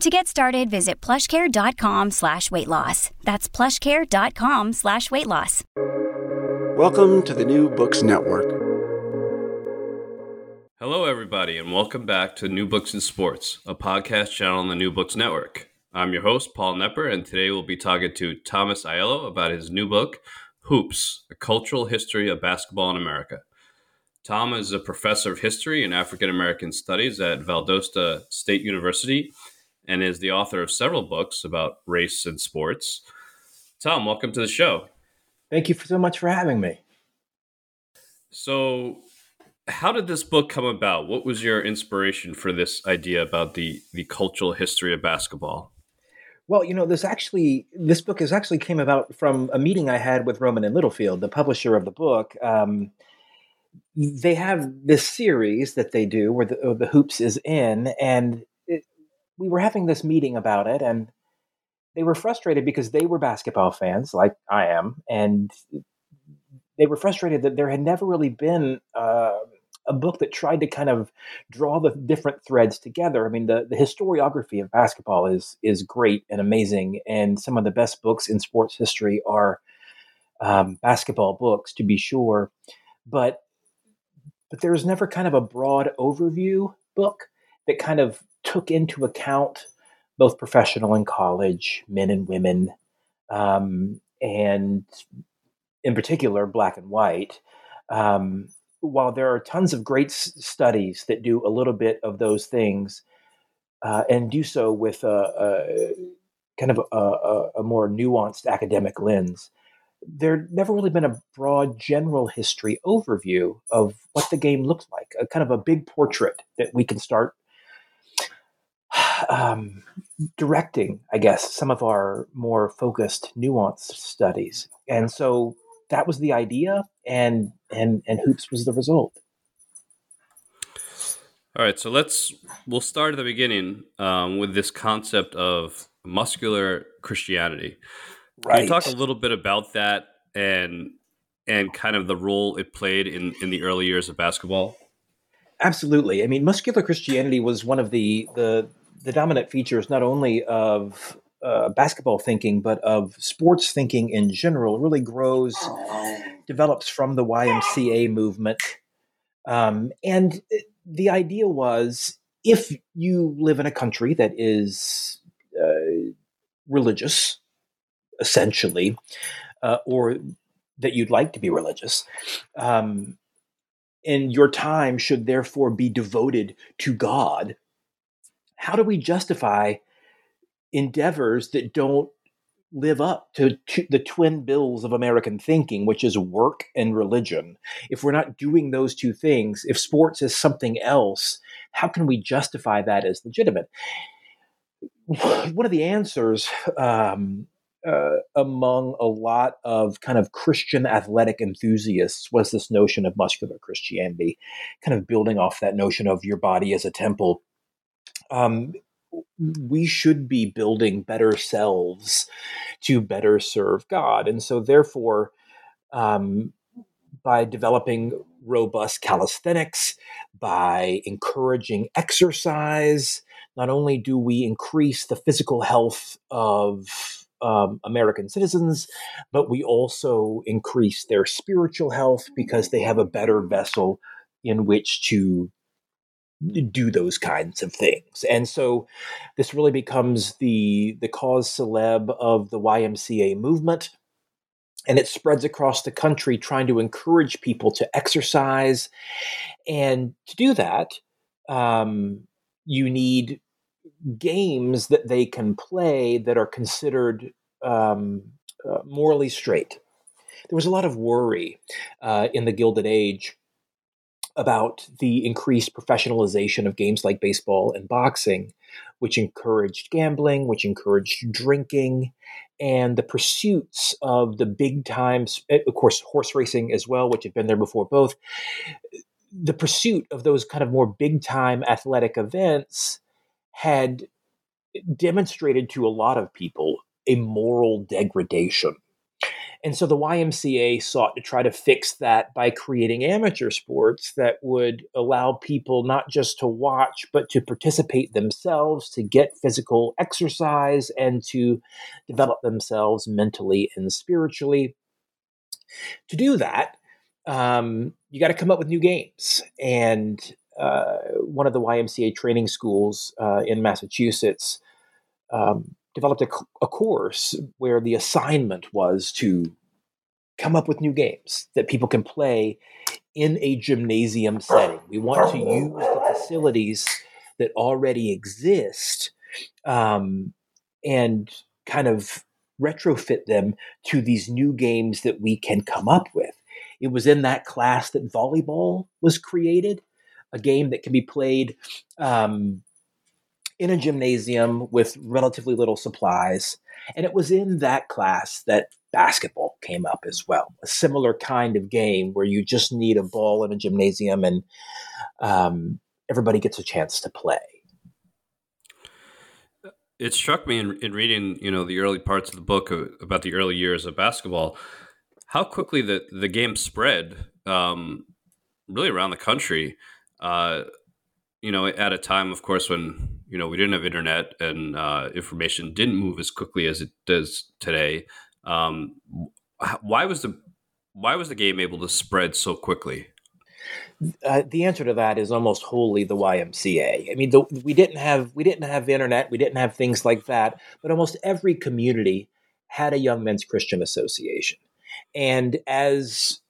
To get started, visit plushcare.com slash weight loss. That's plushcare.com slash weight loss. Welcome to the New Books Network. Hello, everybody, and welcome back to New Books in Sports, a podcast channel on the New Books Network. I'm your host, Paul Knepper, and today we'll be talking to Thomas Aiello about his new book, Hoops A Cultural History of Basketball in America. Tom is a professor of history and African American studies at Valdosta State University and is the author of several books about race and sports. Tom, welcome to the show. Thank you so much for having me. So, how did this book come about? What was your inspiration for this idea about the the cultural history of basketball? Well, you know, this actually this book is actually came about from a meeting I had with Rowman and Littlefield, the publisher of the book. Um, they have this series that they do where the, the hoops is in, and we were having this meeting about it, and they were frustrated because they were basketball fans, like I am, and they were frustrated that there had never really been uh, a book that tried to kind of draw the different threads together. I mean, the, the historiography of basketball is is great and amazing, and some of the best books in sports history are um, basketball books, to be sure. But but there was never kind of a broad overview book that kind of took into account both professional and college men and women, um, and in particular black and white. Um, while there are tons of great s- studies that do a little bit of those things uh, and do so with a, a kind of a, a, more nuanced academic lens, there never really been a broad general history overview of what the game looks like, a kind of a big portrait that we can start um, directing, I guess, some of our more focused, nuanced studies. And so that was the idea, and and and hoops was the result. All right, so let's we'll start at the beginning um, with this concept of muscular Christianity. Can you talk a little bit about that and and kind of the role it played in in the early years of basketball? Absolutely. I mean, muscular Christianity was one of the the, the dominant features not only of uh, basketball thinking, but of sports thinking in general. It really grows, develops from the YMCA movement, um, and the idea was if you live in a country that is uh, religious, essentially, uh, or that you'd like to be religious. Um, and your time should therefore be devoted to God. How do we justify endeavors that don't live up to, the twin bills of American thinking, which is work and religion? If we're not doing those two things, if sports is something else, how can we justify that as legitimate? One of the answers um, uh, among a lot of kind of Christian athletic enthusiasts was this notion of muscular Christianity, kind of building off that notion of your body as a temple. Um, we should be building better selves to better serve God. And so, therefore, um, by developing robust calisthenics, by encouraging exercise. Not only do we increase the physical health of um, American citizens, but we also increase their spiritual health because they have a better vessel in which to do those kinds of things. And so this really becomes the the cause celeb of the YMCA movement and it spreads across the country trying to encourage people to exercise and to do that um, you need games that they can play that are considered um, uh, morally straight there was a lot of worry uh, in the gilded age about the increased professionalization of games like baseball and boxing, which encouraged gambling, which encouraged drinking, and the pursuits of the big times, eh, of course, horse racing as well, which had been there before both. The pursuit of those kind of more big time athletic events had demonstrated to a lot of people a moral degradation and so the YMCA sought to try to fix that by creating amateur sports that would allow people not just to watch, but to participate themselves, to get physical exercise, and to develop themselves mentally and spiritually. To do that, um, you got to come up with new games. And uh, one of the YMCA training schools uh, in Massachusetts um, developed a, a course where the assignment was to come up with new games that people can play in a gymnasium setting. We want to use the facilities that already exist um, and kind of retrofit them to these new games that we can come up with. It was in that class that volleyball was created, a game that can be played um, in a gymnasium with relatively little supplies. And it was in that class that basketball came up as well, a similar kind of game where you just need a ball in a gymnasium and um, everybody gets a chance to play. It struck me in, in reading, you know, the early parts of the book about the early years of basketball, how quickly the, the game spread um, really around the country. Uh, you know, at a time, of course, when you know we didn't have internet and uh, information didn't move as quickly as it does today. Um, why was the why was the game able to spread so quickly? Uh, the answer to that is almost wholly the YMCA. I mean, the, we didn't have we didn't have internet, we didn't have things like that, but almost every community had a Young Men's Christian Association, and as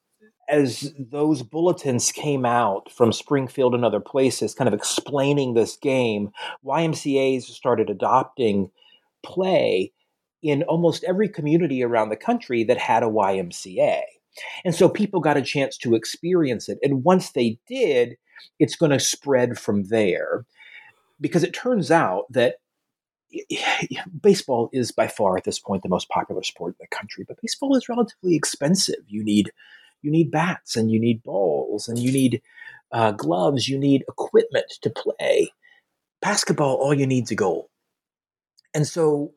as those bulletins came out from Springfield and other places, kind of explaining this game, YMCA's started adopting play in almost every community around the country that had a YMCA. And so people got a chance to experience it. And once they did, it's going to spread from there. Because it turns out that baseball is by far at this point the most popular sport in the country, but baseball is relatively expensive. You need you need bats and you need balls and you need uh, gloves, you need equipment to play. Basketball, all you need is a goal. And so,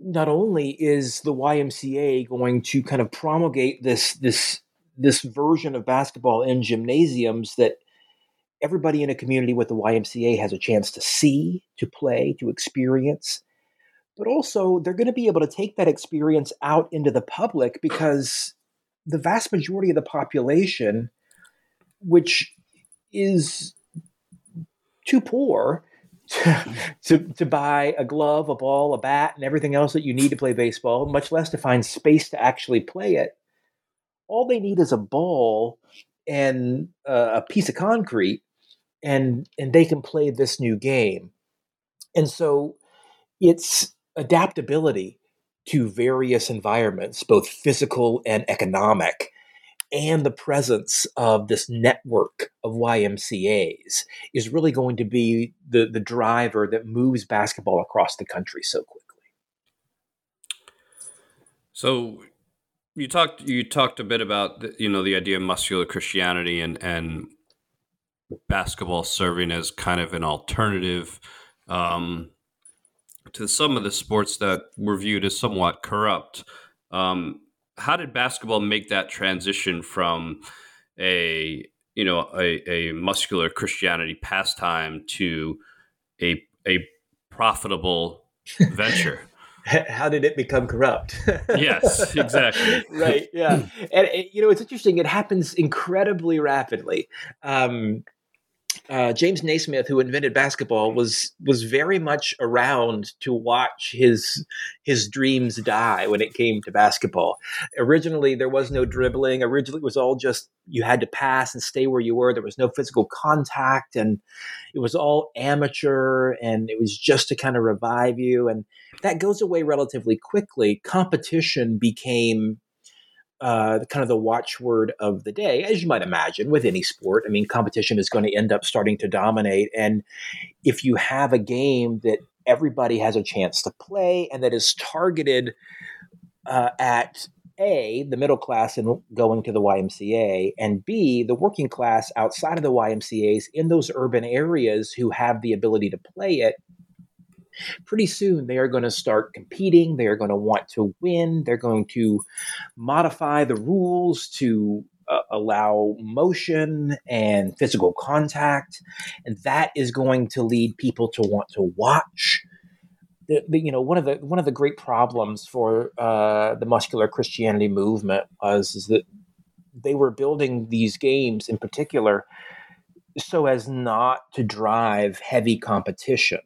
not only is the YMCA going to kind of promulgate this this this version of basketball in gymnasiums that everybody in a community with the YMCA has a chance to see, to play, to experience. But also, they're going to be able to take that experience out into the public because the vast majority of the population, which is too poor to, to, to, buy a glove, a ball, a bat, and everything else that you need to play baseball, much less to find space to actually play it. All they need is a ball and uh, a piece of concrete, and and they can play this new game. And so, it's adaptability to various environments, both physical and economic, and the presence of this network of YMCAs is really going to be the, the driver that moves basketball across the country so quickly. So you talked you talked a bit about the, you know the idea of muscular Christianity and and basketball serving as kind of an alternative um, to some of the sports that were viewed as somewhat corrupt. Um, how did basketball make that transition from a you know a, a muscular Christianity pastime to a a profitable venture? how did it become corrupt? yes, exactly. right. Yeah. And it, you know, it's interesting. It happens incredibly rapidly. Um, uh, James Naismith, who invented basketball, was was very much around to watch his his dreams die when it came to basketball. Originally, there was no dribbling. Originally, it was all just you had to pass and stay where you were. There was no physical contact, and it was all amateur, and it was just to kind of revive you. And that goes away relatively quickly. Competition became uh, kind of the watchword of the day, as you might imagine with any sport. I mean, competition is going to end up starting to dominate. And if you have a game that everybody has a chance to play and that is targeted uh, at a, the middle class and going to the YMCA, and B, the working class outside of the YMCAs in those urban areas who have the ability to play it, pretty soon they are going to start competing. They are going to want to win. They're going to modify the rules to uh, allow motion and physical contact. And that is going to lead people to want to watch. The, the, you know one of the one of the great problems for uh, the muscular Christianity movement was is that they were building these games in particular so as not to drive heavy competition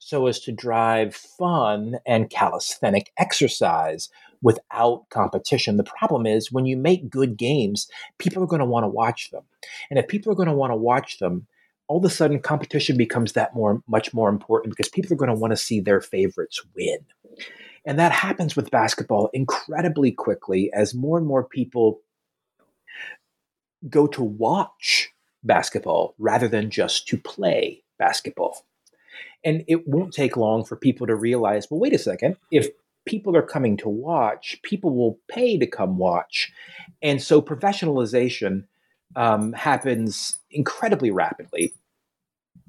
so as to drive fun and calisthenic exercise without competition. The problem is when you make good games, people are going to want to watch them. And if people are going to want to watch them, all of a sudden competition becomes that more much more important because people are going to want to see their favorites win. And that happens with basketball incredibly quickly as more and more people go to watch basketball rather than just to play basketball. And it won't take long for people to realize well, wait a second, if people are coming to watch, people will pay to come watch. And so professionalization um, happens incredibly rapidly.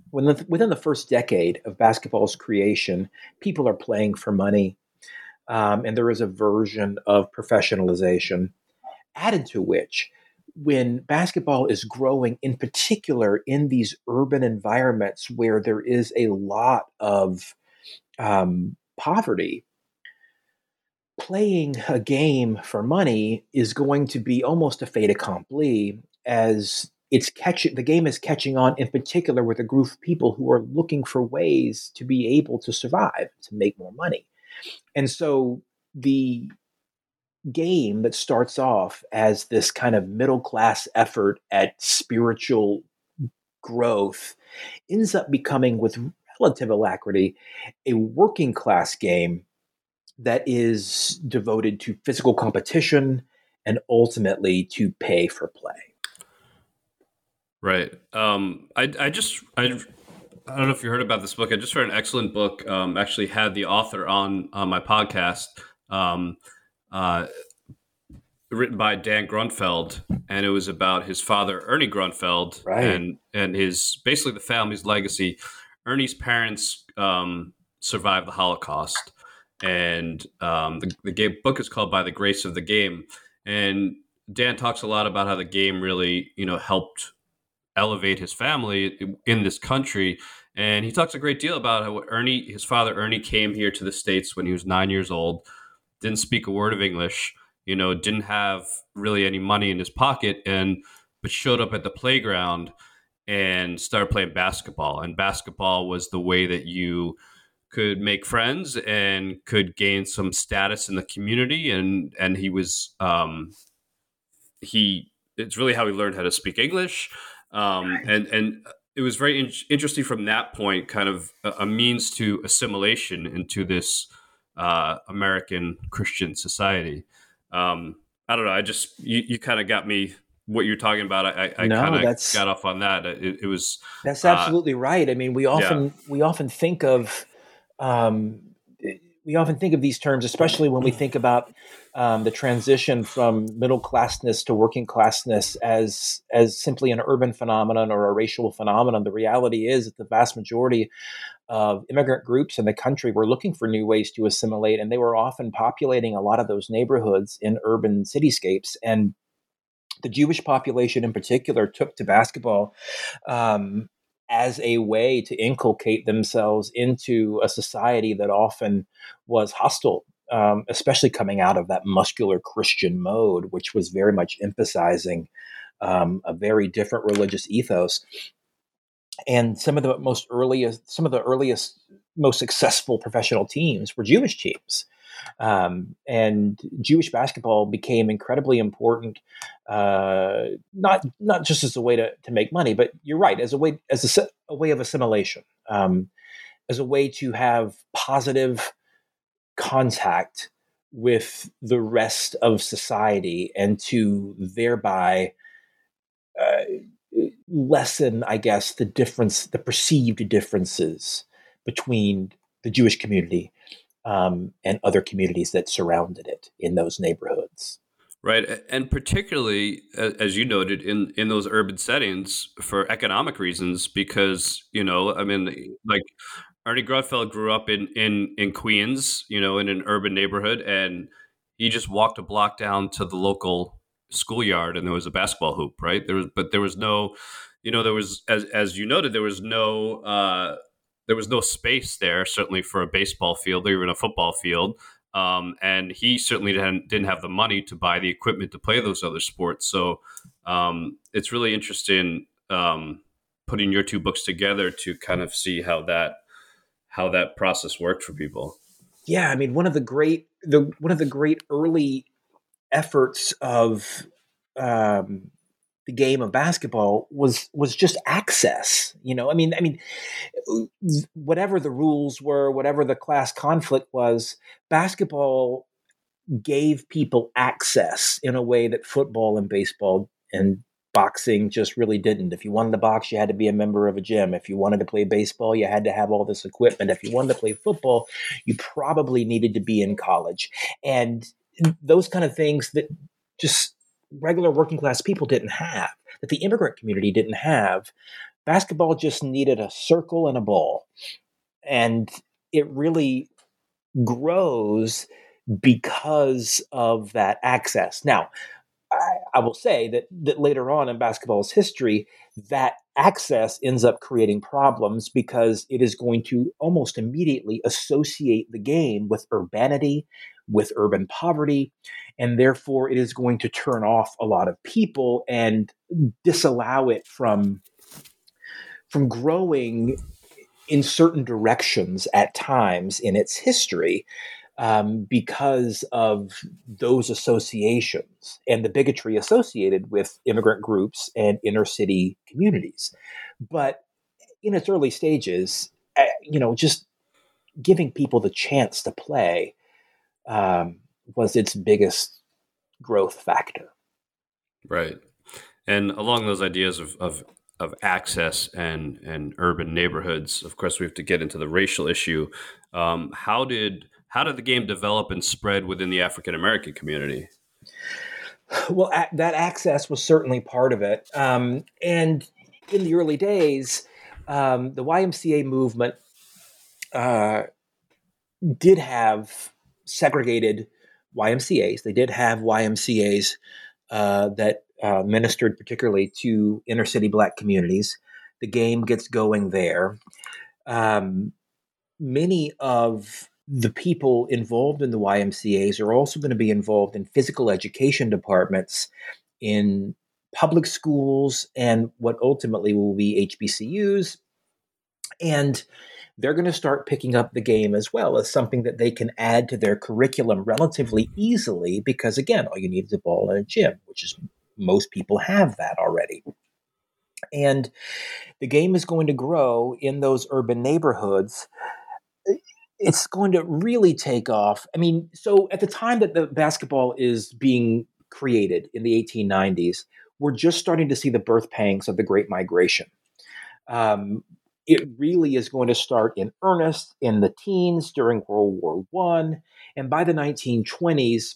When the, within the first decade of basketball's creation, people are playing for money, um, and there is a version of professionalization, added to which when basketball is growing, in particular in these urban environments where there is a lot of um, poverty, playing a game for money is going to be almost a fait accompli as it's catching the game is catching on in particular with a group of people who are looking for ways to be able to survive to make more money. And so the game that starts off as this kind of middle class effort at spiritual growth ends up becoming, with relative alacrity, a working class game that is devoted to physical competition and ultimately to pay for play. Right. Um, I, I just I, I don't know if you heard about this book. I just read an excellent book. Um, actually, had the author on on my podcast. Um, uh, written by Dan Grunfeld, and it was about his father Ernie Grunfeld right. and and his basically the family's legacy. Ernie's parents um, survived the Holocaust, and um, the, the game, book is called "By the Grace of the Game." And Dan talks a lot about how the game really, you know, helped elevate his family in this country. And he talks a great deal about how Ernie, his father Ernie, came here to the states when he was nine years old didn't speak a word of English, you know, didn't have really any money in his pocket, and but showed up at the playground and started playing basketball. And basketball was the way that you could make friends and could gain some status in the community. And and he was um, he it's really how he learned how to speak English. Um, and and it was very in- interesting from that point, kind of a, a means to assimilation into this uh, American Christian society. Um, I don't know. I just you, you kind of got me what you're talking about. I, I no, kind of got off on that. It, it was that's absolutely uh, right. I mean, we often yeah. we often think of um, we often think of these terms, especially when we think about um, the transition from middle classness to working classness, as as simply an urban phenomenon or a racial phenomenon. The reality is that the vast majority of immigrant groups in the country were looking for new ways to assimilate, and they were often populating a lot of those neighborhoods in urban cityscapes. And the Jewish population, in particular, took to basketball um, as a way to inculcate themselves into a society that often was hostile, um, especially coming out of that muscular Christian mode, which was very much emphasizing um, a very different religious ethos. And some of the most earliest, some of the earliest, most successful professional teams were Jewish teams. Um, and Jewish basketball became incredibly important, uh, not not just as a way to, to make money, but you're right, as a way as a, a way of assimilation, um, as a way to have positive contact with the rest of society, and to thereby uh, lessen, I guess, the difference, the perceived differences between the Jewish community um, and other communities that surrounded it in those neighborhoods. Right, and particularly as you noted in in those urban settings for economic reasons, because you know, I mean, like Ernie Grunfeld grew up in in in Queens, you know, in an urban neighborhood, and he just walked a block down to the local schoolyard, and there was a basketball hoop, right? There was, but there was no, you know, there was as as you noted, there was no. Uh, there was no space there, certainly for a baseball field or even a football field. Um, and he certainly didn't, didn't have the money to buy the equipment to play those other sports. So um, it's really interesting um, putting your two books together to kind of see how that how that process worked for people. Yeah, I mean, one of the great the one of the great early efforts of um, the game of basketball was was just access you know? I mean i mean whatever the rules were whatever the class conflict was basketball gave people access in a way that football and baseball and boxing just really didn't. If you wanted to box you had to be a member of a gym. If you wanted to play baseball you had to have all this equipment. If you wanted to play football you probably needed to be in college. And those kind of things that just regular working class people didn't have, that the immigrant community didn't have. Basketball just needed a circle and a ball. And it really grows because of that access. Now, I, I, will say that, that later on in basketball's history, that access ends up creating problems because it is going to almost immediately associate the game with urbanity, with urban poverty, and therefore it is going to turn off a lot of people and disallow it from from growing in certain directions at times in its history um, because of those associations and the bigotry associated with immigrant groups and inner city communities. But in its early stages, uh, you know, just giving people the chance to play um, was its biggest growth factor. Right. And along those ideas of, of, of access and, and urban neighborhoods, of course, we have to get into the racial issue. Um, how did how did the game develop and spread within the African American community? Well, a- that access was certainly part of it. Um, and in the early days, um, the YMCA movement uh, did have segregated YMCAs. They did have YMCAs uh, that uh, ministered particularly to inner city black communities. The game gets going there. Um, many of the people involved in the YMCAs are also going to be involved in physical education departments in public schools and what ultimately will be HBCUs. And they're going to start picking up the game as well as something that they can add to their curriculum relatively easily because, again, all you need is a ball and a gym, which is most people have that already. And the game is going to grow in those urban neighborhoods. It's going to really take off. I mean, so at the time that the basketball is being created in the 1890s, we're just starting to see the birth pangs of the Great Migration. Um, it really is going to start in earnest in the teens during World War One, and by the 1920s,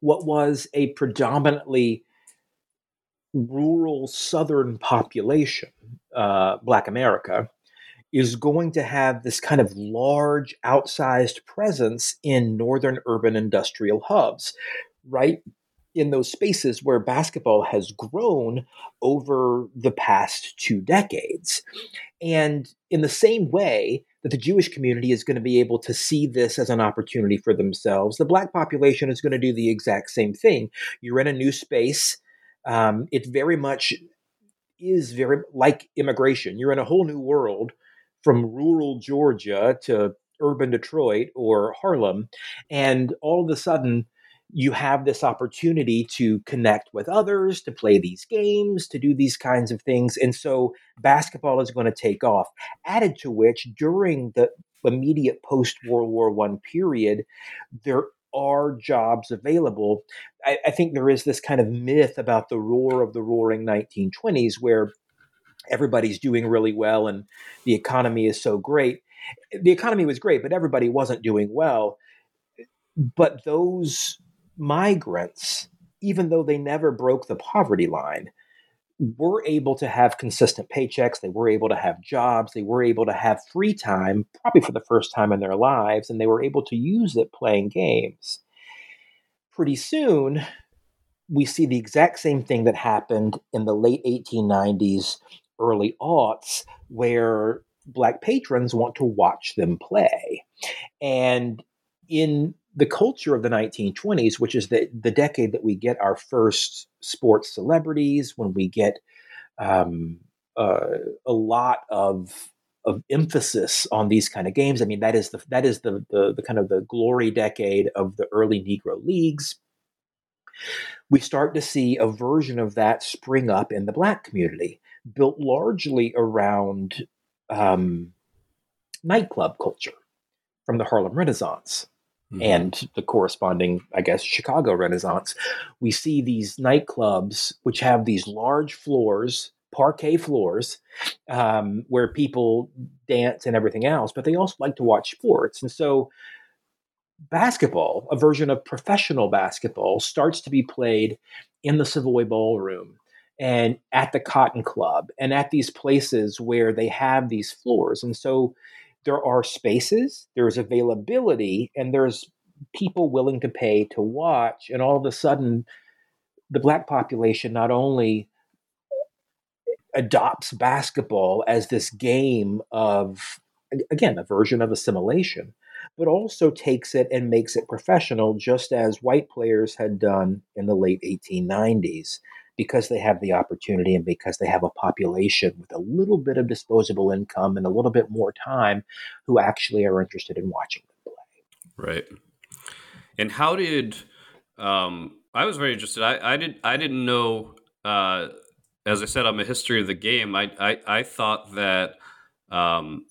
what was a predominantly rural Southern population, uh, Black America, is going to have this kind of large, outsized presence in northern urban industrial hubs, right in those spaces where basketball has grown over the past two decades. And in the same way that the Jewish community is going to be able to see this as an opportunity for themselves, the black population is going to do the exact same thing. You're in a new space. Um, it very much is very like immigration. You're in a whole new world from rural Georgia to urban Detroit or Harlem. And all of a sudden, you have this opportunity to connect with others, to play these games, to do these kinds of things. And so basketball is going to take off. Added to which, during the immediate post World War One period, there are jobs available. I, I, think there is this kind of myth about the roar of the roaring 1920s where everybody's doing really well and the economy is so great. The economy was great, but everybody wasn't doing well. But those migrants, even though they never broke the poverty line, were able to have consistent paychecks. They were able to have jobs. They were able to have free time, probably for the first time in their lives, and they were able to use it playing games. Pretty soon, we see the exact same thing that happened in the late 1890s, early aughts, where Black patrons want to watch them play. And in the culture of the 1920s, which is the, the decade that we get our first sports celebrities, when we get um, uh, a lot of of emphasis on these kind of games. I mean, that is the that is the, the the kind of the glory decade of the early Negro leagues. We start to see a version of that spring up in the black community, built largely around um, nightclub culture from the Harlem Renaissance mm-hmm. and the corresponding, I guess, Chicago Renaissance, we see these nightclubs which have these large floors, parquet floors, um, where people dance and everything else, but they also like to watch sports. And so basketball, a version of professional basketball, starts to be played in the Savoy Ballroom and at the Cotton Club and at these places where they have these floors. And so there are spaces, there's availability, and there's people willing to pay to watch. And all of a sudden, the black population not only adopts basketball as this game of, again, a version of assimilation, but also takes it and makes it professional, just as white players had done in the late 1890s because they have the opportunity and because they have a population with a little bit of disposable income and a little bit more time who actually are interested in watching them play. Right. And how did um, I was very interested. I, I did I didn't know uh, as I said I'm a history of the game. I I, I thought that um,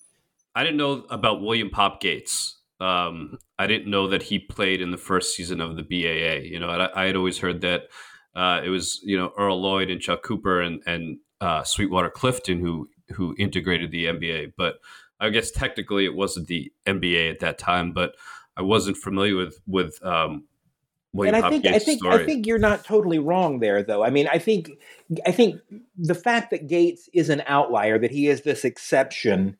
I didn't know about William Pop Gates. Um, I didn't know that he played in the first season of the BAA. You know, I, I had always heard that uh, it was you know Earl Lloyd and Chuck Cooper and and uh, Sweetwater Clifton who who integrated the NBA. But I guess technically it wasn't the NBA at that time. But I wasn't familiar with with um, William and I think I think story. I think you're not totally wrong there, though. I mean, I think I think the fact that Gates is an outlier, that he is this exception,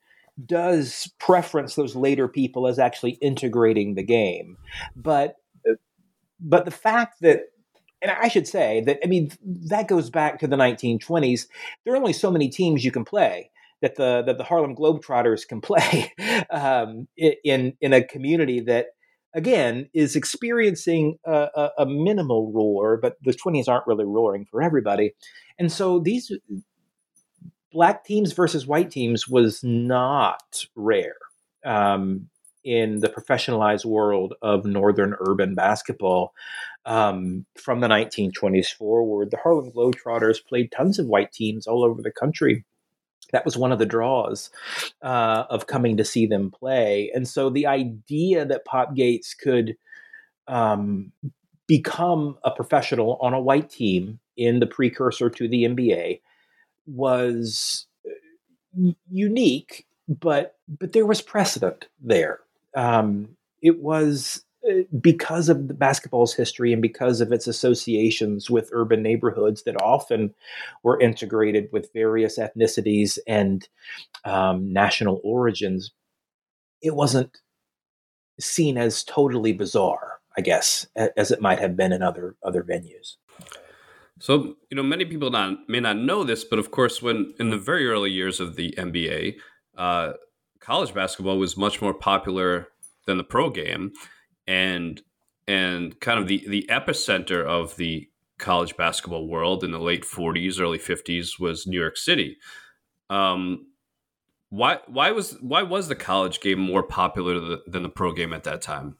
does preference those later people as actually integrating the game. But but the fact that and I should say that I mean that goes back to the 1920s. There are only so many teams you can play that the that the Harlem Globetrotters can play um, in in a community that again is experiencing a, a, a, minimal roar, but the 20s aren't really roaring for everybody, and so these black teams versus white teams was not rare. Um, in the professionalized world of northern urban basketball um, from the 1920s forward. The Harlem Globetrotters played tons of white teams all over the country. That was one of the draws uh, of coming to see them play. And so the idea that Pop Gates could um, become a professional on a white team in the precursor to the NBA was unique, but but there was precedent there. Um, it was uh, because of the basketball's history and because of its associations with urban neighborhoods that often were integrated with various ethnicities and um, national origins, it wasn't seen as totally bizarre, I guess, as it might have been in other other venues. So, you know, many people not, may not know this, but of course, when in the very early years of the NBA, uh, college basketball was much more popular than the pro game and and kind of the the epicenter of the college basketball world in the late 40s early 50s was New York City um why why was why was the college game more popular than the pro game at that time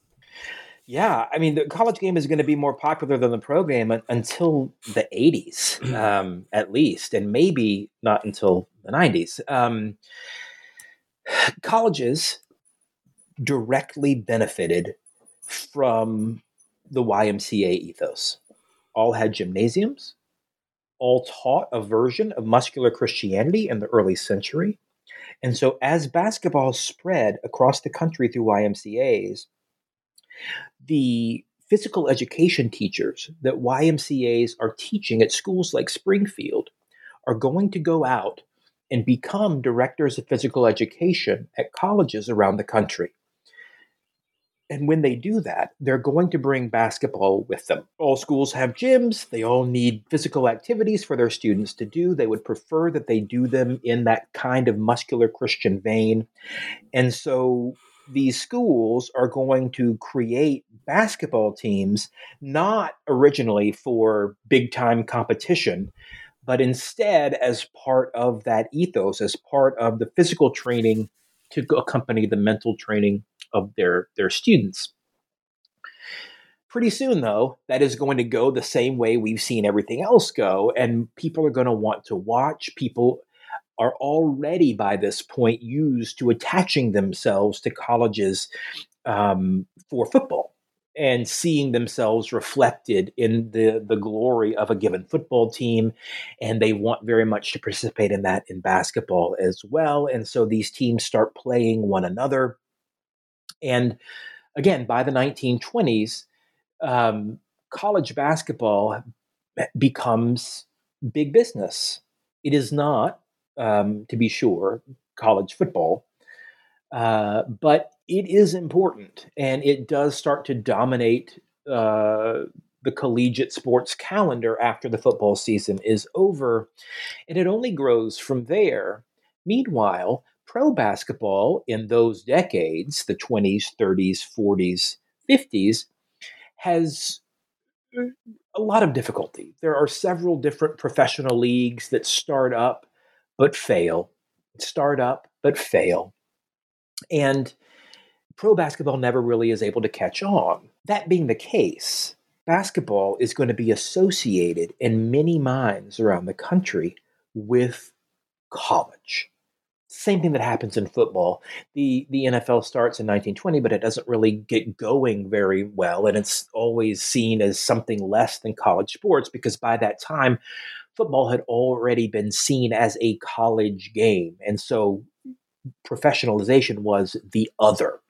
yeah, I mean, the college game is going to be more popular than the pro game until the 80s, um, at least, and maybe not until the 90s. Um, colleges directly benefited from the YMCA ethos. All had gymnasiums, all taught a version of muscular Christianity in the early century. And so, as basketball spread across the country through YMCAs, the physical education teachers that YMCAs are teaching at schools like Springfield are going to go out and become directors of physical education at colleges around the country. And when they do that, they're going to bring basketball with them. All schools have gyms. They all need physical activities for their students to do. They would prefer that they do them in that kind of muscular Christian vein. And so these schools are going to create basketball teams not originally for big time competition, but instead as part of that ethos, as part of the physical training to accompany the mental training of their their students. Pretty soon, though, that is going to go the same way we've seen everything else go, and people are going to want to watch. People are already by this point used to attaching themselves to colleges um, for football and seeing themselves reflected in the the glory of a given football team and they want very much to participate in that in basketball as well and so these teams start playing one another and again, by the 1920s, um, college basketball becomes big business. It is not, um, to be sure, college football, uh, but it is important and it does start to dominate uh, the collegiate sports calendar after the football season is over. And it only grows from there. Meanwhile, pro basketball in those decades, the 20s, 30s, 40s, 50s, has mm-hmm. a lot of difficulty. There are several different professional leagues that start up but fail, start up but fail. And pro basketball never really is able to catch on. That being the case, basketball is going to be associated in many minds around the country with college. Same thing that happens in football. The the NFL starts in 1920, but it doesn't really get going very well, and it's always seen as something less than college sports because by that time, football had already been seen as a college game, and so professionalization was the other.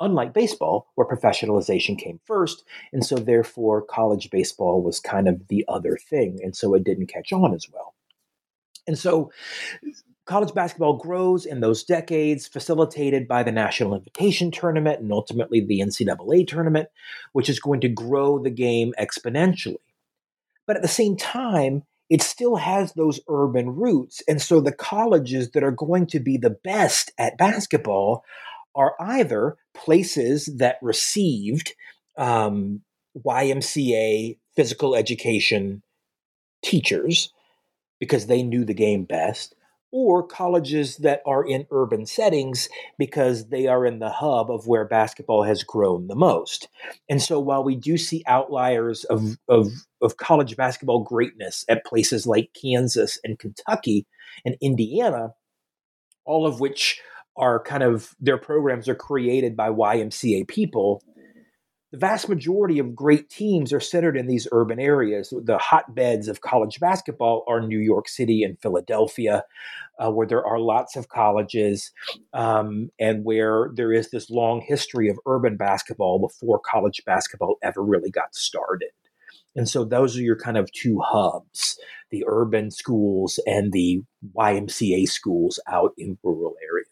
Unlike baseball, where professionalization came first, and so therefore college baseball was kind of the other thing, and so it didn't catch on as well. And so college basketball grows in those decades, facilitated by the National Invitation Tournament and ultimately the NCAA tournament, which is going to grow the game exponentially. But at the same time, it still has those urban roots. And so the colleges that are going to be the best at basketball are either places that received um, YMCA physical education teachers because they knew the game best, or colleges that are in urban settings because they are in the hub of where basketball has grown the most. And so while we do see outliers of, of, of college basketball greatness at places like Kansas and Kentucky and Indiana, all of which are kind of their programs are created by YMCA people, the vast majority of great teams are centered in these urban areas. The hotbeds of college basketball are New York City and Philadelphia, uh, where there are lots of colleges um, and where there is this long history of urban basketball before college basketball ever really got started. And so those are your kind of two hubs the urban schools and the YMCA schools out in rural areas.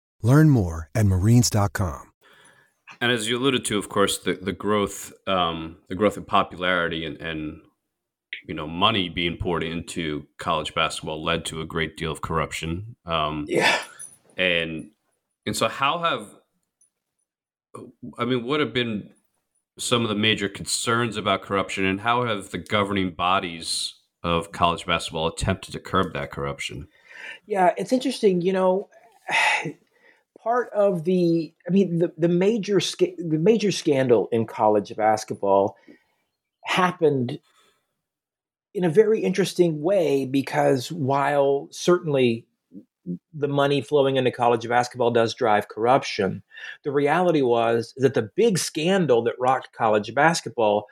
Learn more at marines.com. And as you alluded to, of course, the, the growth, um, the growth in popularity and, and you know money being poured into college basketball led to a great deal of corruption. Um, Yeah. and and so how have I mean, what have been some of the major concerns about corruption, and how have the governing bodies of college basketball attempted to curb that corruption? Yeah, it's interesting. You know, part of the, I mean, the the major sca- the major scandal in college basketball happened in a very interesting way because while certainly the money flowing into college basketball does drive corruption, the reality was that the big scandal that rocked college basketball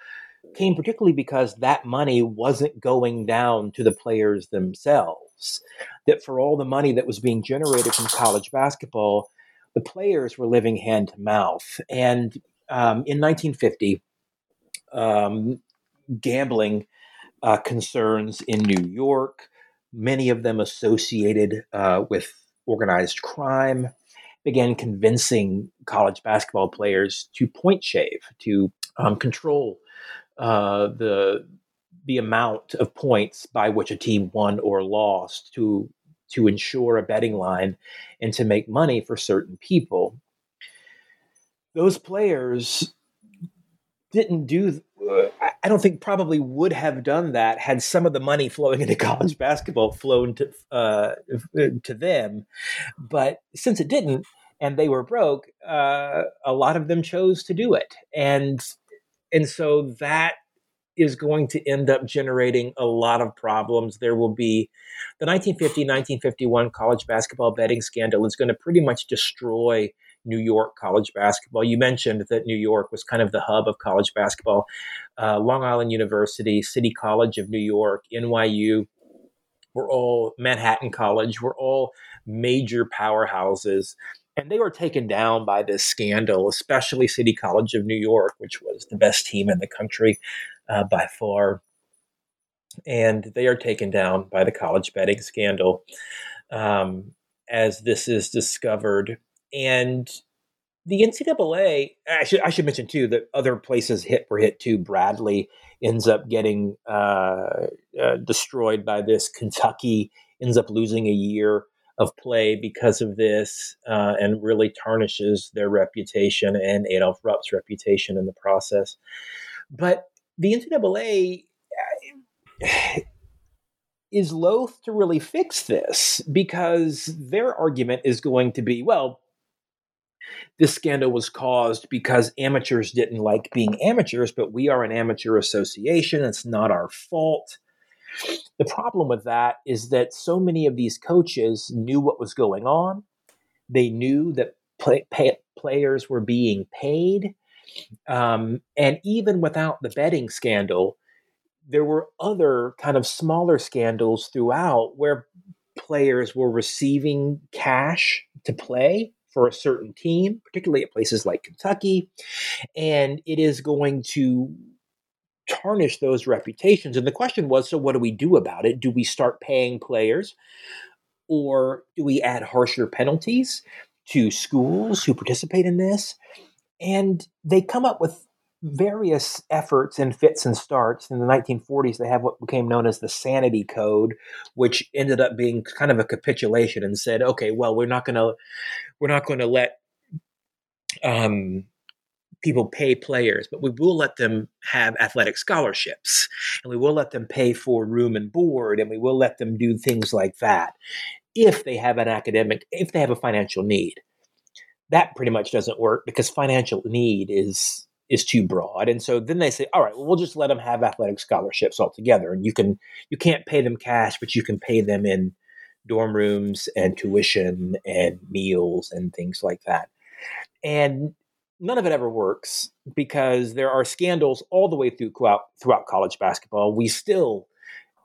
came particularly because that money wasn't going down to the players themselves. That for all the money that was being generated from college basketball, the players were living hand to mouth. And um, in 1950, um, gambling uh, concerns in New York, many of them associated uh, with organized crime, began convincing college basketball players to point shave, to um, control uh, the the amount of points by which a team won or lost, to to ensure a betting line, and to make money for certain people. Those players didn't do uh, I don't think probably would have done that had some of the money flowing into college basketball flown to uh, to them. But since it didn't, and they were broke, uh, a lot of them chose to do it, and and so that is going to end up generating a lot of problems. There will be the 1950-1951 college basketball betting scandal is going to pretty much destroy New York college basketball. You mentioned that New York was kind of the hub of college basketball. Uh, Long Island University, City College of New York, NYU, were all Manhattan College, were all major powerhouses. And they were taken down by this scandal, especially City College of New York, which was the best team in the country uh, by far. And they are taken down by the college betting scandal um, as this is discovered and the NCAA, I should, I should mention too that other places hit were hit too. Bradley ends up getting uh, uh, destroyed by this. Kentucky ends up losing a year of play because of this, uh, and really tarnishes their reputation and Adolph Rupp's reputation in the process. But the NCAA uh, is loath to really fix this because their argument is going to be, well, this scandal was caused because amateurs didn't like being amateurs, but we are an amateur association. It's not our fault. The problem with that is that so many of these coaches knew what was going on. They knew that play, pay, players were being paid. Um, and even without the betting scandal, there were other kind of smaller scandals throughout where players were receiving cash to play for a certain team, particularly at places like Kentucky. And it is going to tarnish those reputations. And the question was so, what do we do about it? Do we start paying players? Or do we add harsher penalties to schools who participate in this? And they come up with various efforts and fits and starts. In the 1940s, they have what became known as the Sanity Code, which ended up being kind of a capitulation and said, okay, well, we're not going to we're not going to let um, people pay players, but we will let them have athletic scholarships and we will let them pay for room and board and we will let them do things like that if they have an academic, if they have a financial need. That pretty much doesn't work because financial need is is too broad. And so then they say, all right, well, we'll just let them have athletic scholarships altogether. And you can you can't pay them cash, but you can pay them in dorm rooms and tuition and meals and things like that. And none of it ever works because there are scandals all the way through throughout, throughout college basketball. We still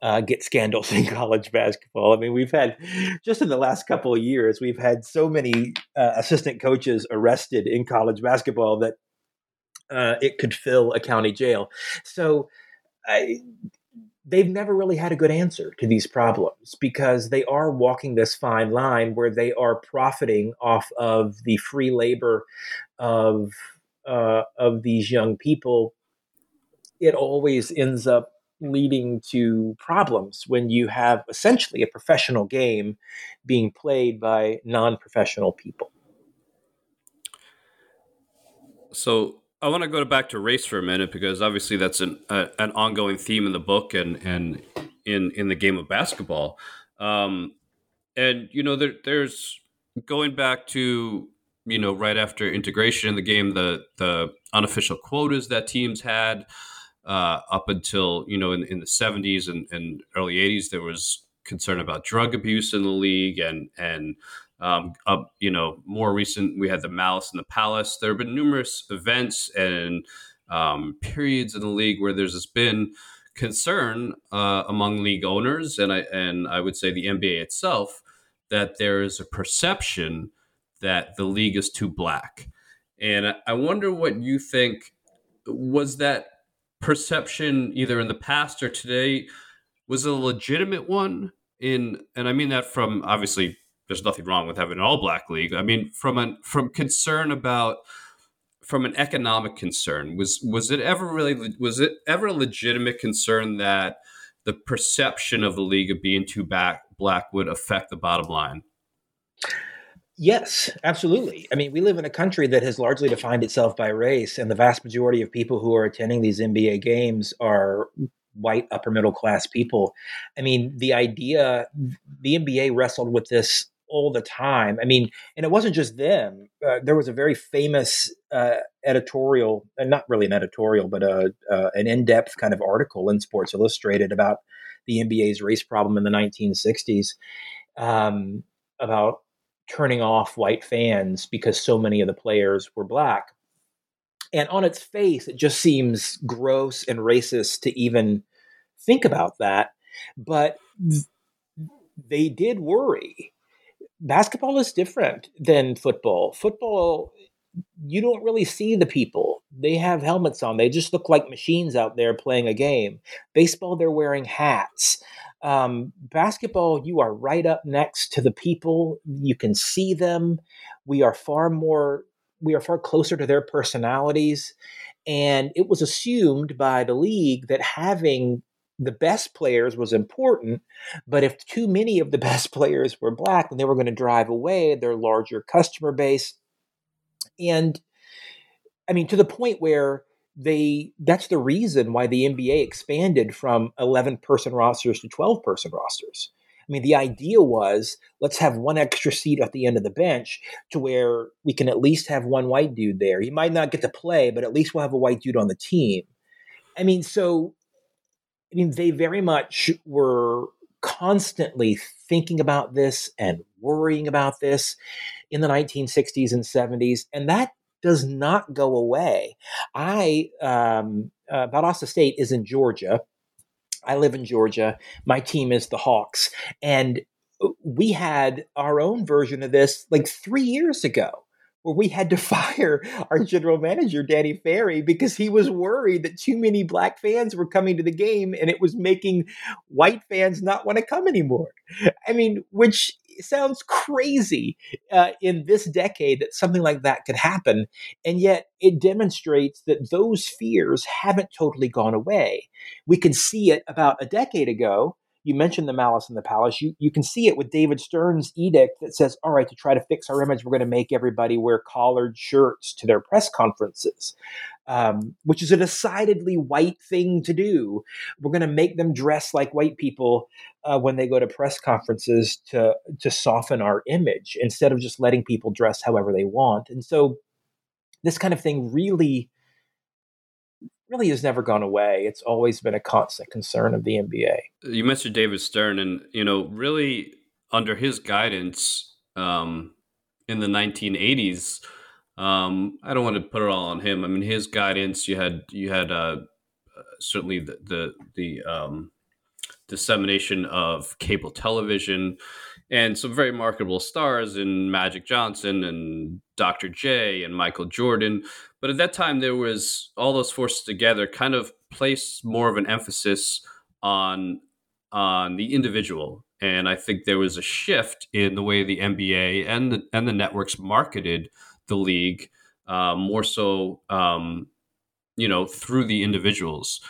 uh, get scandals in college basketball. I mean, we've had just in the last couple of years, we've had so many uh, assistant coaches arrested in college basketball that uh, it could fill a county jail. So I, they've never really had a good answer to these problems because they are walking this fine line where they are profiting off of the free labor of uh, of these young people. It always ends up leading to problems when you have essentially a professional game being played by non-professional people. So I want to go back to race for a minute because obviously that's an uh, an ongoing theme in the book and and in in the game of basketball. Um, and you know, there, there's going back to you know right after integration in the game, the the unofficial quotas that teams had uh, up until you know in, in the 70s and, and early 80s, there was concern about drug abuse in the league and and um, up, you know, more recent, we had the Malice in the Palace. There have been numerous events and um, periods in the league where there's been concern uh, among league owners, and I and I would say the NBA itself, that there is a perception that the league is too black, and I wonder what you think. Was that perception either in the past or today was a legitimate one? In and I mean that from obviously there's nothing wrong with having an all black league. I mean, from an from concern about from an economic concern, was was it ever really was it ever a legitimate concern that the perception of the league of being too back black would affect the bottom line? Yes, absolutely. I mean, we live in a country that has largely defined itself by race, and the vast majority of people who are attending these NBA games are white upper middle class people. I mean, the idea, the NBA wrestled with this all the time. I mean, and it wasn't just them. Uh, there was a very famous uh, editorial, and not really an editorial, but a, uh, an in-depth kind of article in Sports Illustrated about the NBA's race problem in the 1960s, um, about turning off white fans because so many of the players were black. And on its face, it just seems gross and racist to even think about that. But they did worry basketball is different than football. Football, you don't really see the people. They have helmets on. They just look like machines out there playing a game. Baseball, they're wearing hats. Um, basketball, you are right up next to the people. You can see them. We are far more, we are far closer to their personalities. And it was assumed by the league that having the best players was important, but if too many of the best players were black, then they were going to drive away their larger customer base. And I mean, to the point where they that's the reason why the NBA expanded from 11 person rosters to 12 person rosters. I mean, the idea was let's have one extra seat at the end of the bench to where we can at least have one white dude there. He might not get to play, but at least we'll have a white dude on the team. I mean, so, I mean, they very much were constantly thinking about this and worrying about this in the 1960s and 70s. And that does not go away. I, um, uh, Valdosta State is in Georgia. I live in Georgia. My team is the Hawks. And uh, we had our own version of this like three years ago where we had to fire our general manager, Danny Ferry, because he was worried that too many black fans were coming to the game and it was making white fans not want to come anymore. I mean, which sounds crazy uh, in this decade that something like that could happen. And yet it demonstrates that those fears haven't totally gone away. We can see it about a decade ago you mentioned the malice in the palace. You you can see it with David Stern's edict that says, "All right, to try to fix our image, we're going to make everybody wear collared shirts to their press conferences." Um, which is a decidedly white thing to do. We're going to make them dress like white people uh, when they go to press conferences to to soften our image instead of just letting people dress however they want. And so, this kind of thing really really has never gone away. It's always been a constant concern of the NBA. You mentioned David Stern, and you know, really under his guidance um, in the 1980s. Um, I don't want to put it all on him. I mean, his guidance. You had you had uh, certainly the the, the um, dissemination of cable television and some very marketable stars in Magic Johnson and Dr. J and Michael Jordan. But at that time, there was all those forces together kind of placed more of an emphasis on on the individual. And I think there was a shift in the way the NBA and the, and the networks marketed the league uh, more so, um, you know, through the individuals.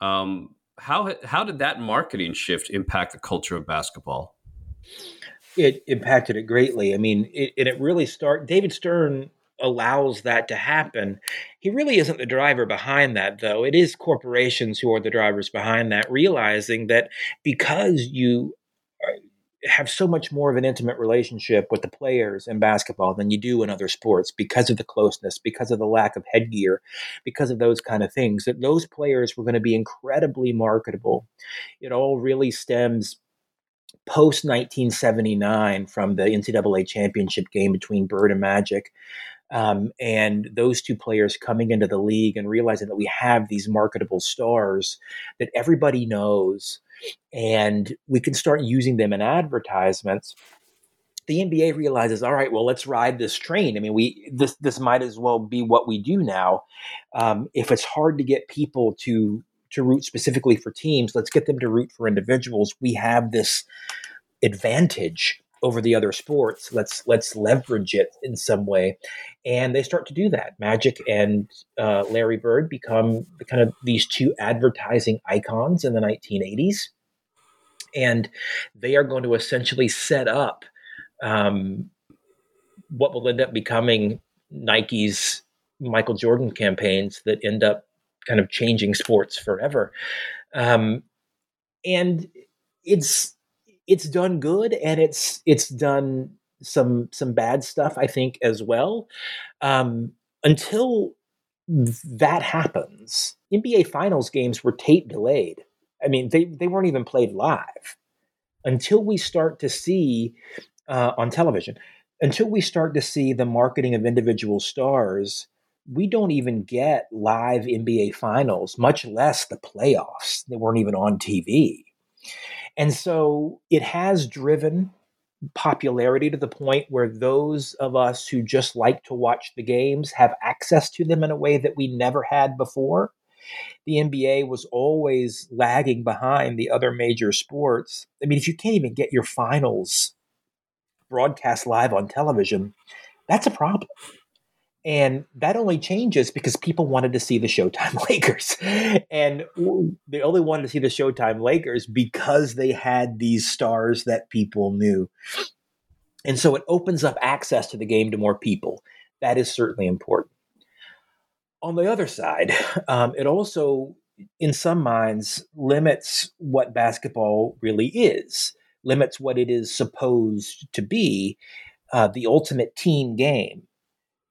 Um, how how did that marketing shift impact the culture of basketball? It impacted it greatly. I mean, it, and it really start. David Stern allows that to happen. He really isn't the driver behind that, though. It is corporations who are the drivers behind that, realizing that because you have so much more of an intimate relationship with the players in basketball than you do in other sports because of the closeness, because of the lack of headgear, because of those kind of things, that those players were going to be incredibly marketable. It all really stems post 1979 from the NCAA championship game between Bird and Magic. Um, and those two players coming into the league and realizing that we have these marketable stars that everybody knows and we can start using them in advertisements the NBA realizes, all right, well, let's ride this train. I mean, we this this might as well be what we do now. Um, if it's hard to get people to to root specifically for teams, let's get them to root for individuals. We have this advantage over the other sports. Let's let's leverage it in some way, and they start to do that. Magic and uh, Larry Bird become the kind of these two advertising icons in the 1980s and they are going to essentially set up um, what will end up becoming Nike's Michael Jordan campaigns that end up kind of changing sports forever. Um, and it's it's done good and it's it's done some some bad stuff I think as well. Um, until that happens, NBA Finals games were tape delayed. I mean, they, they weren't even played live until we start to see uh, on television, until we start to see the marketing of individual stars. We don't even get live NBA finals, much less the playoffs. They weren't even on TV. And so it has driven popularity to the point where those of us who just like to watch the games have access to them in a way that we never had before the NBA was always lagging behind the other major sports. I mean, if you can't even get your finals broadcast live on television, that's a problem. And that only changes because people wanted to see the Showtime Lakers. And they only wanted to see the Showtime Lakers because they had these stars that people knew. And so it opens up access to the game to more people. That is certainly important on the other side, um, it also, in some minds, limits what basketball really is. limits what it is supposed to be, uh, the ultimate team game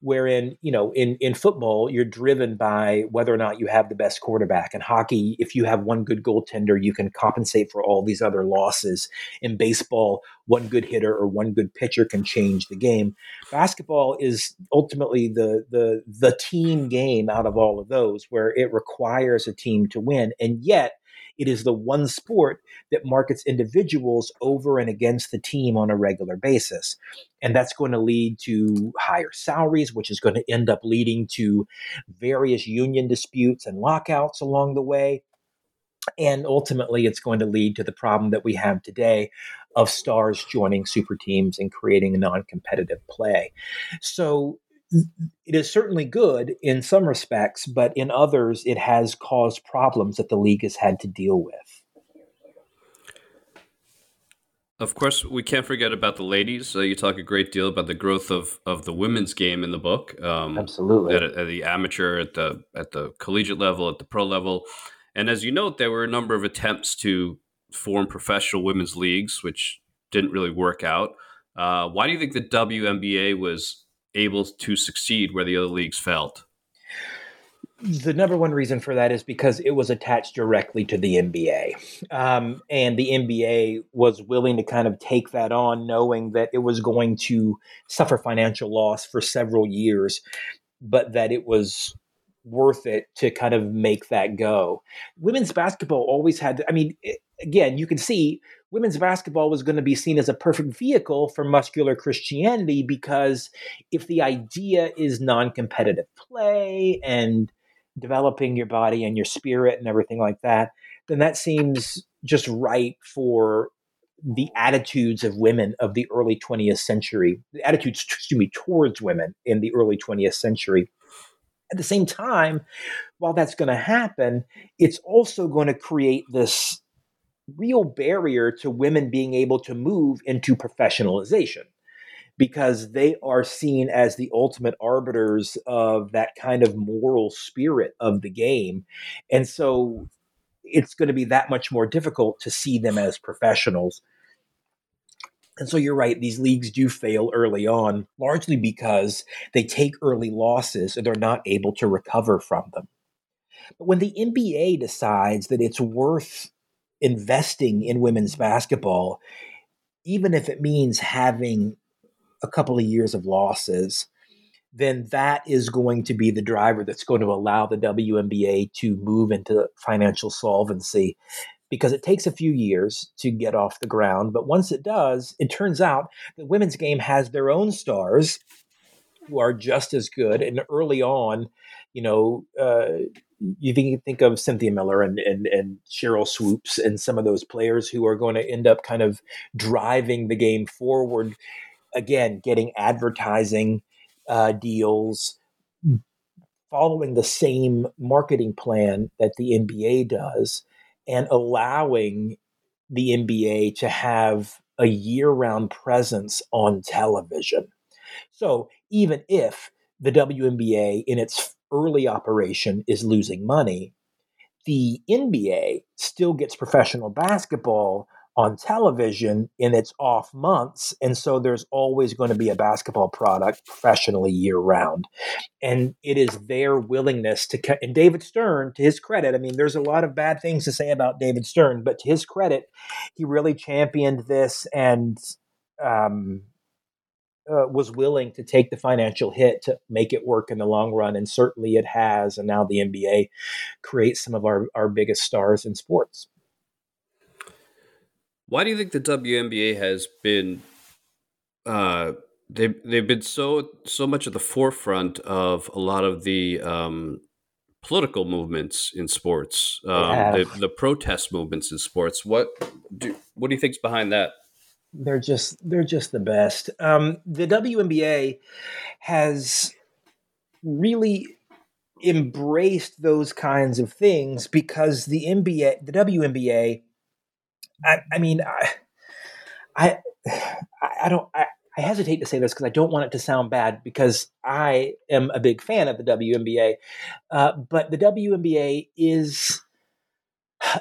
wherein you know in in football you're driven by whether or not you have the best quarterback. In hockey if you have one good goaltender you can compensate for all these other losses. In baseball one good hitter or one good pitcher can change the game. Basketball is ultimately the the the team game out of all of those where it requires a team to win. And yet it is the one sport that markets individuals over and against the team on a regular basis. And that's going to lead to higher salaries, which is going to end up leading to various union disputes and lockouts along the way. And ultimately, it's going to lead to the problem that we have today of stars joining super teams and creating non competitive play. So, it is certainly good in some respects, but in others, it has caused problems that the league has had to deal with. Of course, we can't forget about the ladies. Uh, you talk a great deal about the growth of, of the women's game in the book. Um, Absolutely, at, at, the amateur, at the at the collegiate level, at the pro level, and as you note, there were a number of attempts to form professional women's leagues, which didn't really work out. Uh, why do you think the WNBA was able to succeed where the other leagues failed? The number one reason for that is because it was attached directly to the NBA. Um, and the NBA was willing to kind of take that on, knowing that it was going to suffer financial loss for several years, but that it was worth it to kind of make that go. Women's basketball always had, I mean, again, you can see women's basketball was going to be seen as a perfect vehicle for muscular Christianity because if the idea is non competitive play and developing your body and your spirit and everything like that, then that seems just right for the attitudes of women of the early 20th century, the attitudes, excuse me, towards women in the early 20th century. At the same time, while that's going to happen, it's also going to create this real barrier to women being able to move into professionalization because they are seen as the ultimate arbiters of that kind of moral spirit of the game. And so it's going to be that much more difficult to see them as professionals. And so you're right, these leagues do fail early on, largely because they take early losses and they're not able to recover from them. But when the NBA decides that it's worth investing in women's basketball, even if it means having a couple of years of losses, then that is going to be the driver that's going to allow the WNBA to move into financial solvency because it takes a few years to get off the ground. But once it does, it turns out the women's game has their own stars who are just as good. And early on, you know, uh, you think, think of Cynthia Miller and, and, and Sheryl Swoopes and some of those players who are going to end up kind of driving the game forward. Again, getting advertising uh, deals, following the same marketing plan that the NBA does, and allowing the NBA to have a year round presence on television. So even if the WNBA in its early operation is losing money, the NBA still gets professional basketball on television in its off months. And so there's always going to be a basketball product professionally year round. And it is their willingness to, and David Stern, to his credit, I mean, there's a lot of bad things to say about David Stern, but to his credit, he really championed this and, um, uh, was willing to take the financial hit to make it work in the long run, and certainly it has. And now the NBA creates some of our, our biggest stars in sports. Why do you think the WNBA has been? Uh, they've they've been so so much at the forefront of a lot of the um, political movements in sports, um, the, the protest movements in sports. What do what do you think's behind that? They're just they're just the best. Um, the WNBA has really embraced those kinds of things because the NBA, the WNBA, I, I mean, I, I, I don't. I, I hesitate to say this because I don't want it to sound bad because I am a big fan of the WNBA. Uh, but the WNBA is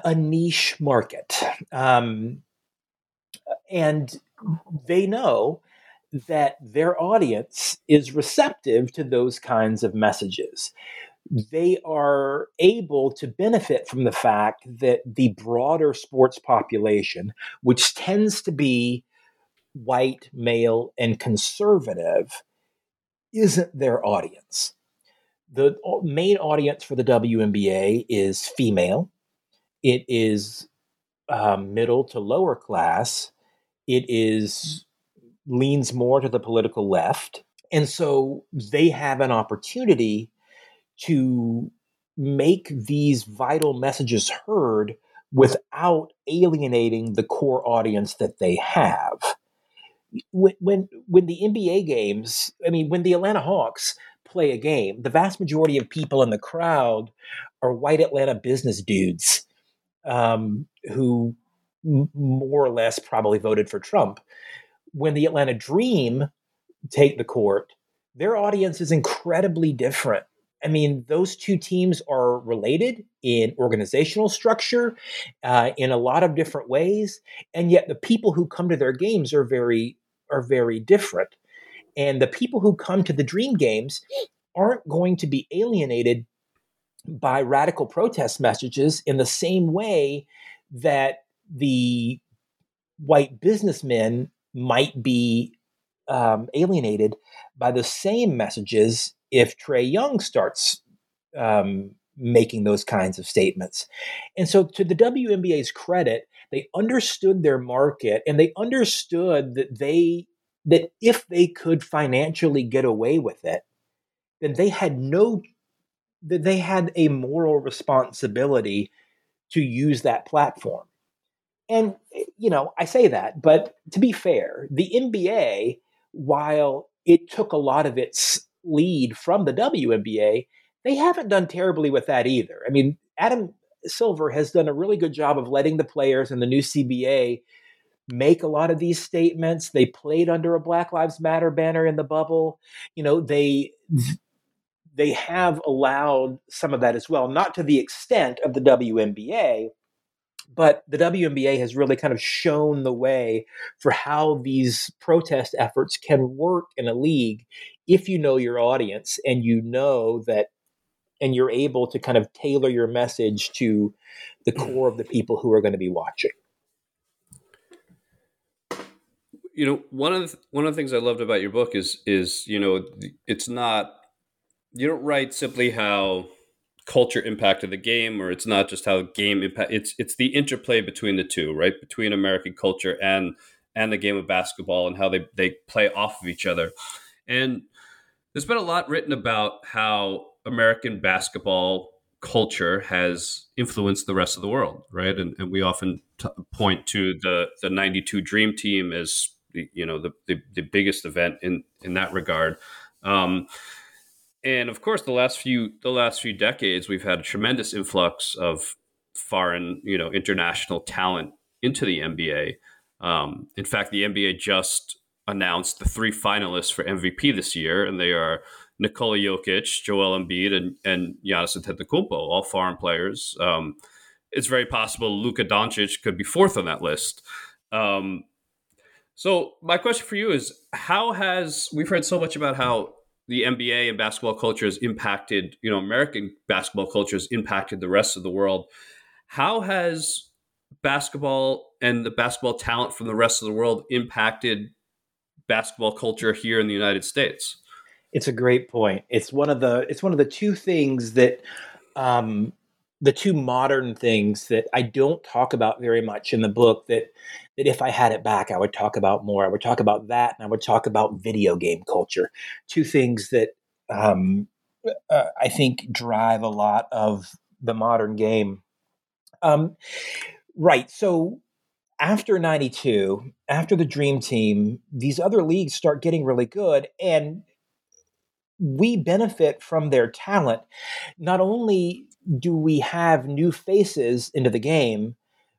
a niche market. Um, and they know that their audience is receptive to those kinds of messages. They are able to benefit from the fact that the broader sports population, which tends to be white, male, and conservative, isn't their audience. The main audience for the WNBA is female. It is um, middle to lower class. It is leans more to the political left. And so they have an opportunity to make these vital messages heard without alienating the core audience that they have. When, when, when the NBA games, I mean, when the Atlanta Hawks play a game, the vast majority of people in the crowd are white Atlanta business dudes um, who more or less probably voted for Trump when the Atlanta Dream take the court, their audience is incredibly different. I mean, those two teams are related in organizational structure, uh, in a lot of different ways, and yet the people who come to their games are very are very different. And the people who come to the Dream Games aren't going to be alienated by radical protest messages in the same way that the white businessmen might be um, alienated by the same messages if Trae Young starts um, making those kinds of statements. And so, to the WNBA's credit, they understood their market and they understood that they that if they could financially get away with it, then they had no that they had a moral responsibility to use that platform. And, you know, I say that, but to be fair, the NBA, while it took a lot of its lead from the WNBA, they haven't done terribly with that either. I mean, Adam Silver has done a really good job of letting the players in the new CBA make a lot of these statements. They played under a Black Lives Matter banner in the bubble. You know, they they have allowed some of that as well, not to the extent of the WNBA, but the WNBA has really kind of shown the way for how these protest efforts can work in a league if you know your audience and you know that and you're able to kind of tailor your message to the mm. core of the people who are going to be watching. You know, one of the, one of the things I loved about your book is is you know it's not you don't write simply how culture impact of the game or it's not just how game impact it's it's the interplay between the two right? Between american culture and and the game of basketball and how they they play off of each other. And there's been a lot written about how american basketball culture has influenced the rest of the world right? And, and we often t- point to the the 92 dream team as the, you know the, the, the biggest event in in that regard. Um, and of course the last few the last few decades we've had a tremendous influx of foreign you know international talent into the NBA. Um, in fact, the NBA just announced the three finalists for MVP this year, and they are Nikola Jokic, Joel Embiid, and, and Giannis Antetokounmpo, all foreign players. Um, it's very possible Luka Doncic could be fourth on that list. Um, so my question for you is: How has we've heard so much about how the NBA and basketball culture has impacted, you know, American basketball culture has impacted the rest of the world. How has basketball and the basketball talent from the rest of the world impacted basketball culture here in the United States? It's a great point. It's one of the it's one of the two things that um, the two modern things that I don't talk about very much in the book that that if I had it back, I would talk about more. I would talk about that, and I would talk about video game culture. Two things that um, uh, I think drive a lot of the modern game. Um, right. So after 92, after the Dream Team, these other leagues start getting really good. And we benefit from their talent. Not only do we have new faces into the game,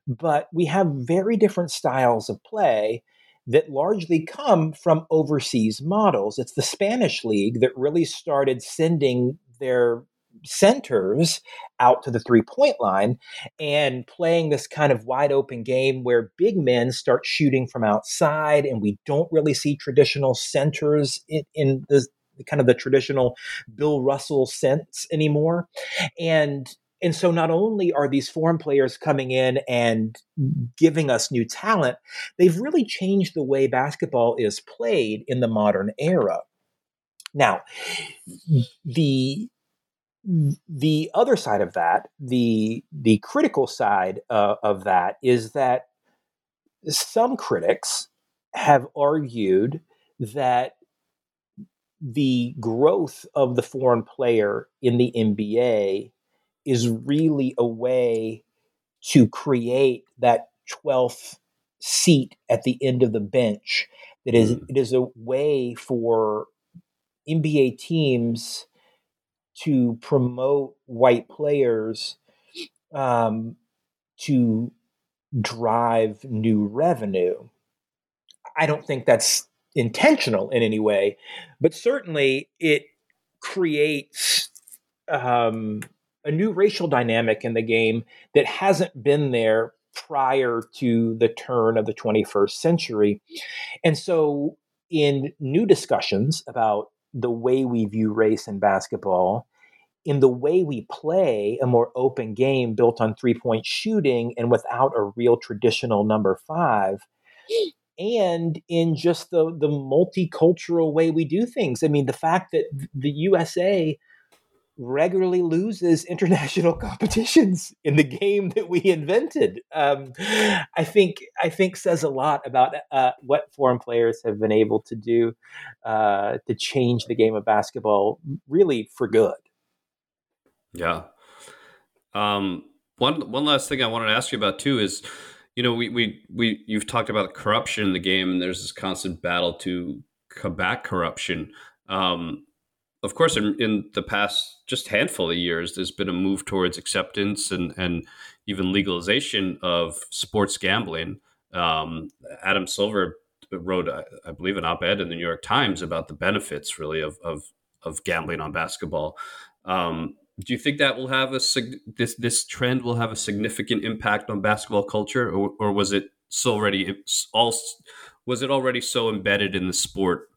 but we have very different styles of play that largely come from overseas models. It's the Spanish league that really started sending their centers out to the three point line and playing this kind of wide open game where big men start shooting from outside and we don't really see traditional centers in, in the kind of the traditional Bill Russell sense anymore. And and so not only are these foreign players coming in and giving us new talent, they've really changed the way basketball is played in the modern era. Now, the the other side of that, the the critical side uh, of that is that some critics have argued that the growth of the foreign player in the NBA is really a way to create that 12th seat at the end of the bench that is mm. it is a way for NBA teams to promote white players um, to drive new revenue. I don't think that's intentional in any way, but certainly it creates um, a new racial dynamic in the game that hasn't been there prior to the turn of the 21st century. And so, in new discussions about the way we view race in basketball, in the way we play a more open game built on three point shooting and without a real traditional number five, and in just the, the multicultural way we do things. I mean, the fact that the USA regularly loses international competitions in the game that we invented. Um, I think I think says a lot about uh, what foreign players have been able to do uh, to change the game of basketball, really for good. Yeah. Um, one one last thing I wanted to ask you about too is, you know, we we we you've talked about corruption in the game, and there's this constant battle to combat corruption. Um, of course, in, in, the past just handful of years, there's been a move towards acceptance and, and even legalization of sports gambling. Um, Adam Silver wrote, I, I, believe, an op-ed in the New York Times about the benefits, really, of of, of gambling on basketball. Um, do you think that will have a this this trend will have a significant impact on basketball culture, or, or was it so already all was it already so embedded in the sport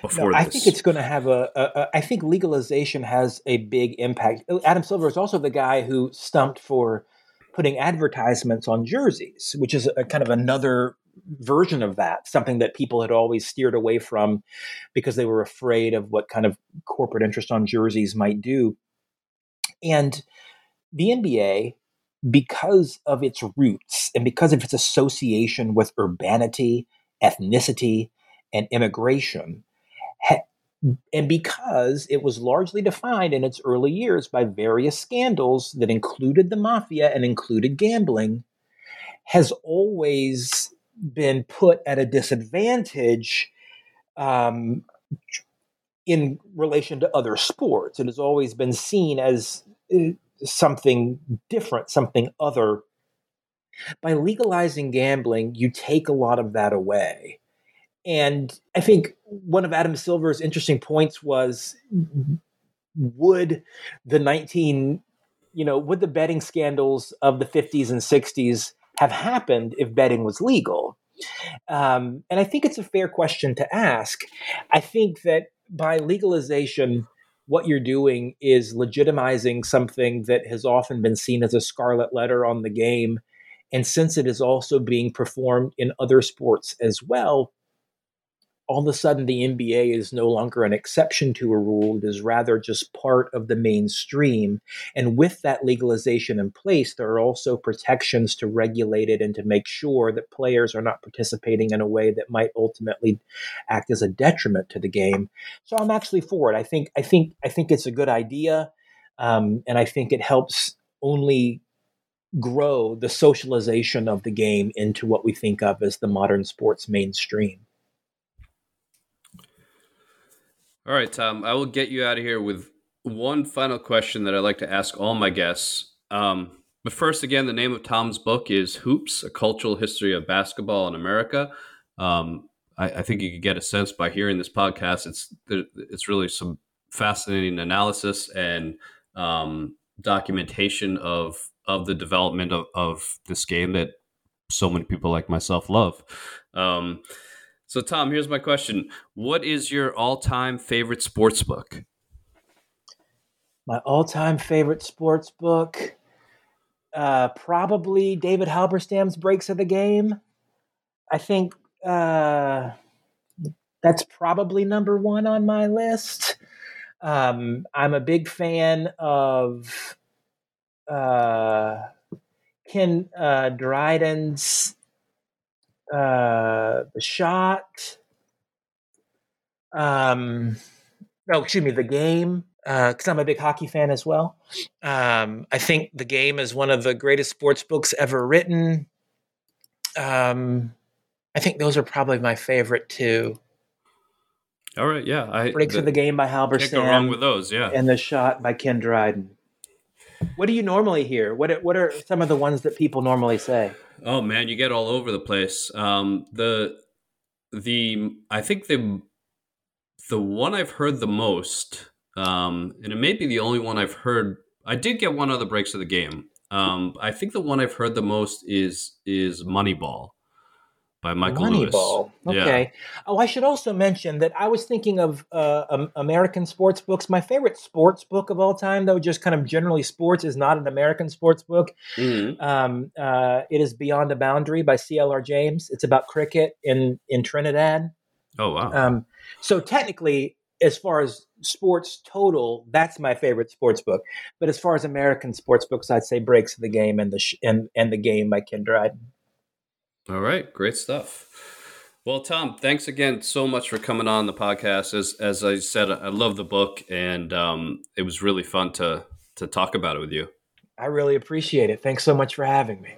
before no, I think it's going to have a, a, a. I think legalization has a big impact. Oh, Adam Silver is also the guy who stumped for putting advertisements on jerseys, which is a kind of another version of that, something that people had always steered away from because they were afraid of what kind of corporate interest on jerseys might do. And the NBA, because of its roots and because of its association with urbanity, ethnicity, and immigration, and because it was largely defined in its early years by various scandals that included the mafia and included gambling, has always been put at a disadvantage um, in relation to other sports. It has always been seen as uh, something different, something other. By legalizing gambling, you take a lot of that away. And I think one of Adam Silver's interesting points was would the 19 you know would the betting scandals of the 50s and 60s have happened if betting was legal? Um, and i think it's a fair question to ask. I think that by legalization what you're doing is legitimizing something that has often been seen as a scarlet letter on the game. And since it is also being performed in other sports as well all of a sudden the NBA is no longer an exception to a rule. It is rather just part of the mainstream. And with that legalization in place, there are also protections to regulate it and to make sure that players are not participating in a way that might ultimately act as a detriment to the game. So I'm actually for it. I think I think I think it's a good idea. Um, and I think it helps only grow the socialization of the game into what we think of as the modern sports mainstream. All right, Tom, I will get you out of here with one final question that I like to ask all my guests. Um, but first, again, the name of Tom's book is Hoops: A Cultural History of Basketball in America. Um, I, I, think you could get a sense by hearing this podcast. It's it's really some fascinating analysis and um, documentation of of the development of, of this game that so many people like myself love. Um, so, Tom, here's my question: What is your all-time favorite sports book? My all-time favorite sports book, uh, probably David Halberstam's Breaks of the Game. I think uh, that's probably number one on my list. Um, I'm a big fan of uh, Ken uh, Dryden's uh, The Shot. Um, oh, excuse me, The Game, because uh, I'm a big hockey fan as well. Um, I think The Game is one of the greatest sports books ever written. Um, I think those are probably my favorite two. All right, yeah. I, Breaks the, of the Game by Halberstam. Can't go wrong with those, yeah. And The Shot by Ken Dryden. What do you normally hear? What what are some of the ones that people normally say? Oh man, you get all over the place. Um, the the I think the the one I've heard the most, um, and it may be the only one I've heard. I did get one other breaks of the game. Um, I think the one I've heard the most is is Moneyball by Michael Moneyball. Lewis. Okay. Yeah. Oh, I should also mention that I was thinking of uh, um, American sports books. My favorite sports book of all time, though, just kind of generally sports, is not an American sports book. Mm-hmm. Um, uh, it is Beyond a Boundary by C.L.R. James. It's about cricket in in Trinidad. Oh wow. Um, so technically, as far as sports total, that's my favorite sports book. But as far as American sports books, I'd say Breaks of the Game and the sh- and and the Game by Ken Dryden. All right, great stuff. Well, Tom, thanks again so much for coming on the podcast. As as I said, I love the book, and um, it was really fun to to talk about it with you. I really appreciate it. Thanks so much for having me.